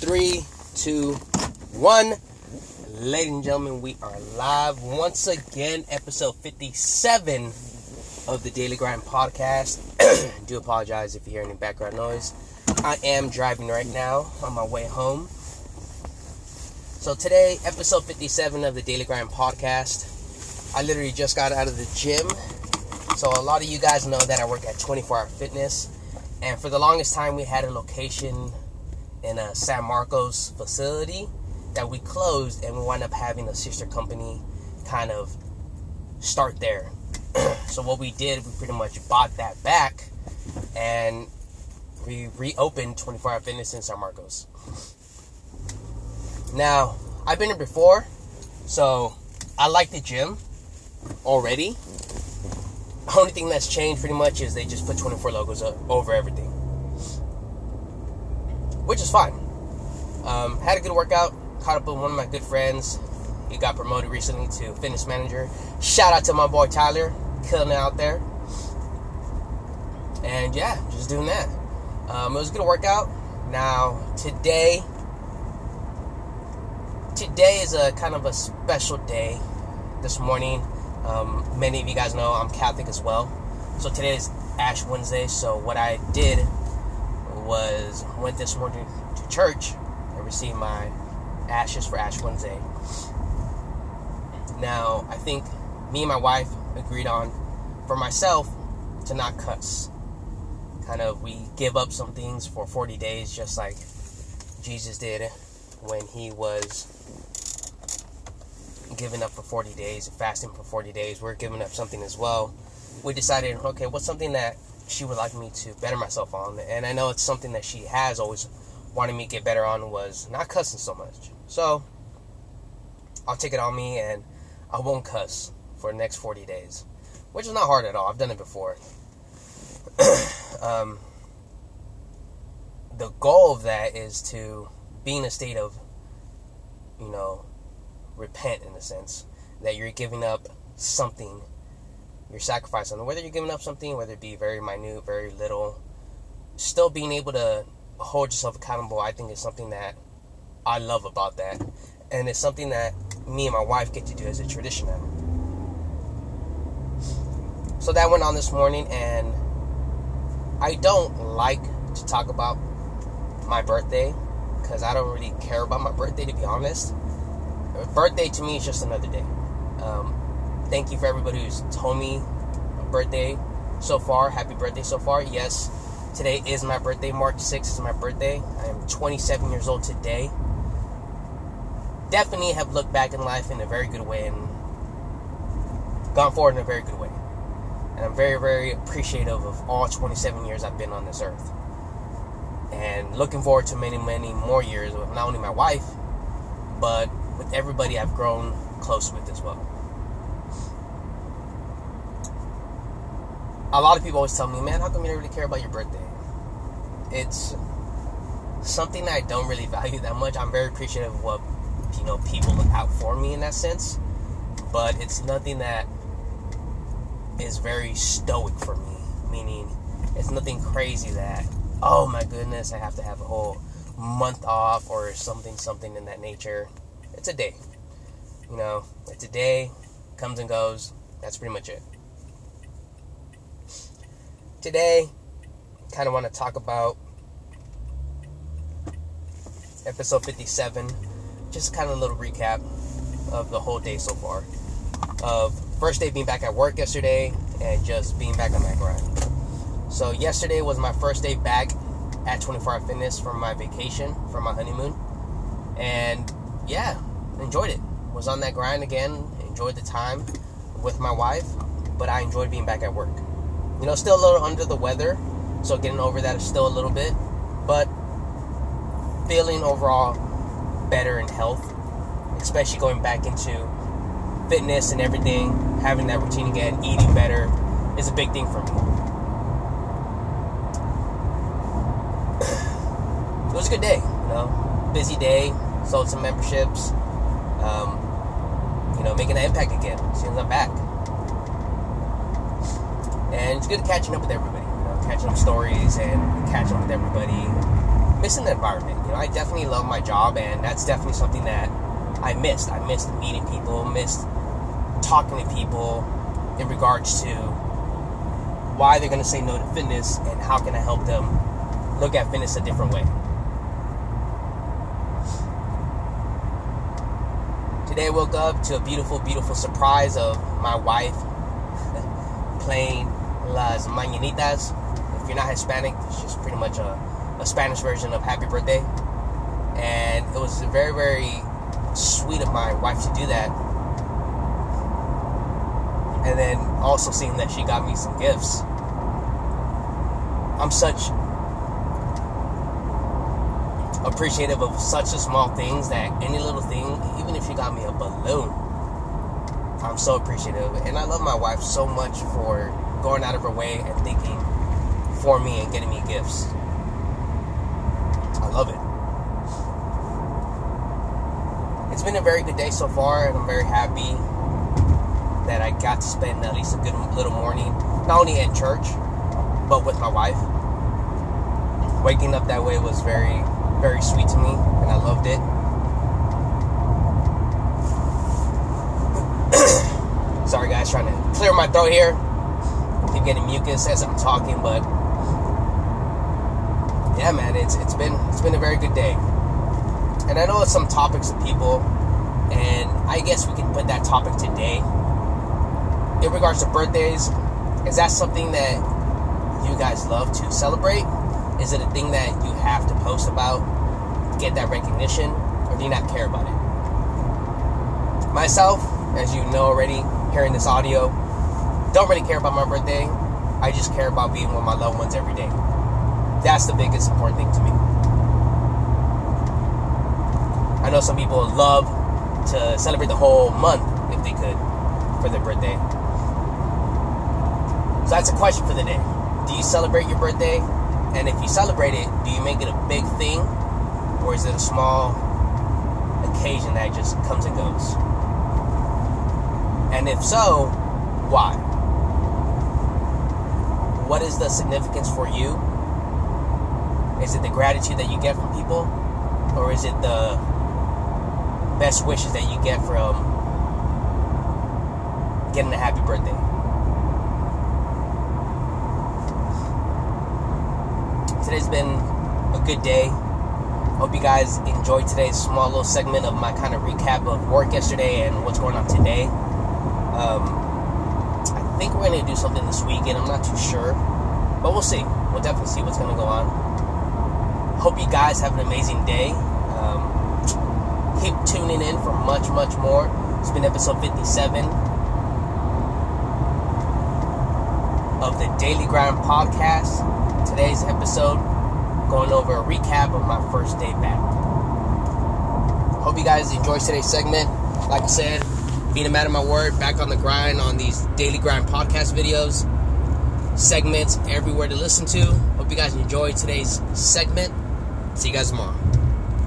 Three, two, one. Ladies and gentlemen, we are live once again, episode 57 of the Daily Grind podcast. do apologize if you hear any background noise. I am driving right now on my way home. So, today, episode 57 of the Daily Grind podcast. I literally just got out of the gym. So, a lot of you guys know that I work at 24 Hour Fitness. And for the longest time, we had a location in a San Marcos facility that we closed and we wound up having a sister company kind of start there. so what we did, we pretty much bought that back and we reopened 24 Hour Fitness in San Marcos. Now, I've been here before, so I like the gym already. Only thing that's changed pretty much is they just put 24 logos up over everything which is fine. Um, had a good workout. Caught up with one of my good friends. He got promoted recently to fitness manager. Shout out to my boy Tyler, killing it out there. And yeah, just doing that. Um, it was a good workout. Now today, today is a kind of a special day. This morning, um, many of you guys know I'm Catholic as well. So today is Ash Wednesday. So what I did was went this morning to church and received my ashes for Ash Wednesday. Now, I think me and my wife agreed on, for myself, to not cuss. Kind of, we give up some things for 40 days, just like Jesus did when he was giving up for 40 days, fasting for 40 days. We're giving up something as well. We decided, okay, what's something that she would like me to better myself on. And I know it's something that she has always wanted me to get better on was not cussing so much. So I'll take it on me and I won't cuss for the next 40 days, which is not hard at all. I've done it before. um, the goal of that is to be in a state of, you know, repent in a sense that you're giving up something you're sacrificing. Whether you're giving up something, whether it be very minute, very little, still being able to hold yourself accountable, I think is something that I love about that. And it's something that me and my wife get to do as a tradition now. So that went on this morning, and I don't like to talk about my birthday because I don't really care about my birthday, to be honest. Birthday to me is just another day. Um, thank you for everybody who's told me a birthday so far. Happy birthday so far. Yes, today is my birthday. March 6th is my birthday. I am 27 years old today. Definitely have looked back in life in a very good way and gone forward in a very good way. And I'm very, very appreciative of all 27 years I've been on this earth. And looking forward to many, many more years with not only my wife, but with everybody I've grown close with as well. a lot of people always tell me, man, how come you don't really care about your birthday? It's something that I don't really value that much. I'm very appreciative of what you know people look out for me in that sense, but it's nothing that is very stoic for me. Meaning, it's nothing crazy that oh my goodness, I have to have a whole month off or something, something in that nature. It's a day, you know. It's a day, comes and goes. That's pretty much it today, kind of want to talk about episode 57. Just kind of a little recap of the whole day so far. Of first day being back at work yesterday and just being back on that grind. So yesterday was my first day back at 24 Hour Fitness from my vacation, from my honeymoon. And yeah, enjoyed it. Was on that grind again, enjoyed the time with my wife, but I enjoyed being back at work. You know, still a little under the weather, so getting over that is still a little bit, but feeling overall better in health, especially going back into fitness and everything, having that routine again, eating better is a big thing for me. it was a good day, you know, busy day, sold some memberships, um, you know, making an impact again as soon as I'm back. And it's good catching up with everybody. You know, catching up stories and catching up with everybody. Missing the environment. You know, I definitely love my job, and that's definitely something that I missed. I missed meeting people, missed talking to people in regards to why they're going to say no to fitness and how can I help them look at fitness a different way. Today I woke up to a beautiful, beautiful surprise of my wife playing Las Mañanitas. If you're not Hispanic, it's just pretty much a, a Spanish version of Happy Birthday. And it was very, very sweet of my wife to do that. And then also seeing that she got me some gifts. I'm such appreciative of such a small things that any little thing, even if she got me a balloon, I'm so appreciative. And I love my wife so much for going out of her way and thinking for me and getting me gifts. I love it. It's been a very good day so far, and I'm very happy that I got to spend at least a good little morning, not only at church, but with my wife. Waking up that way was very very sweet to me, and I loved it. Sorry, guys, trying to clear my throat here. Keep getting mucus as I'm talking, but yeah, man, it's it's been it's been a very good day. And I know it's some topics of people, and I guess we can put that topic today. In regards to birthdays, is that something that you guys love to celebrate? Is it a thing that you have to post about, get that recognition, or do you not care about it? Myself, as you know already, hearing this audio, don't really care about my birthday. I just care about being with my loved ones every day. That's the biggest important thing to me. I know some people love to celebrate the whole month if they could for their birthday. So that's a question for the day. Do you celebrate your birthday? And if you celebrate it, do you make it a big thing? Or is it a small occasion that just comes and goes? And if so, why? What is the significance for you? Is it the gratitude that you get from people? Or is it the best wishes that you get from getting a happy birthday? Today's been a good day. Hope you guys enjoyed today's small little segment of my kind of recap of work yesterday and what's going on today. Um, I think we're going to do something this weekend. I'm not too sure. But we'll see. We'll definitely see what's going to go on. Hope you guys have an amazing day. Um, keep tuning in for much, much more. It's been episode 57 of the Daily Grind Podcast. Today's episode going over a recap of my first day back. Hope you guys enjoyed today's segment. Like I said, being a man of my word, back on the grind on these Daily Grind podcast videos, segments everywhere to listen to. Hope you guys enjoyed today's segment. See you guys tomorrow.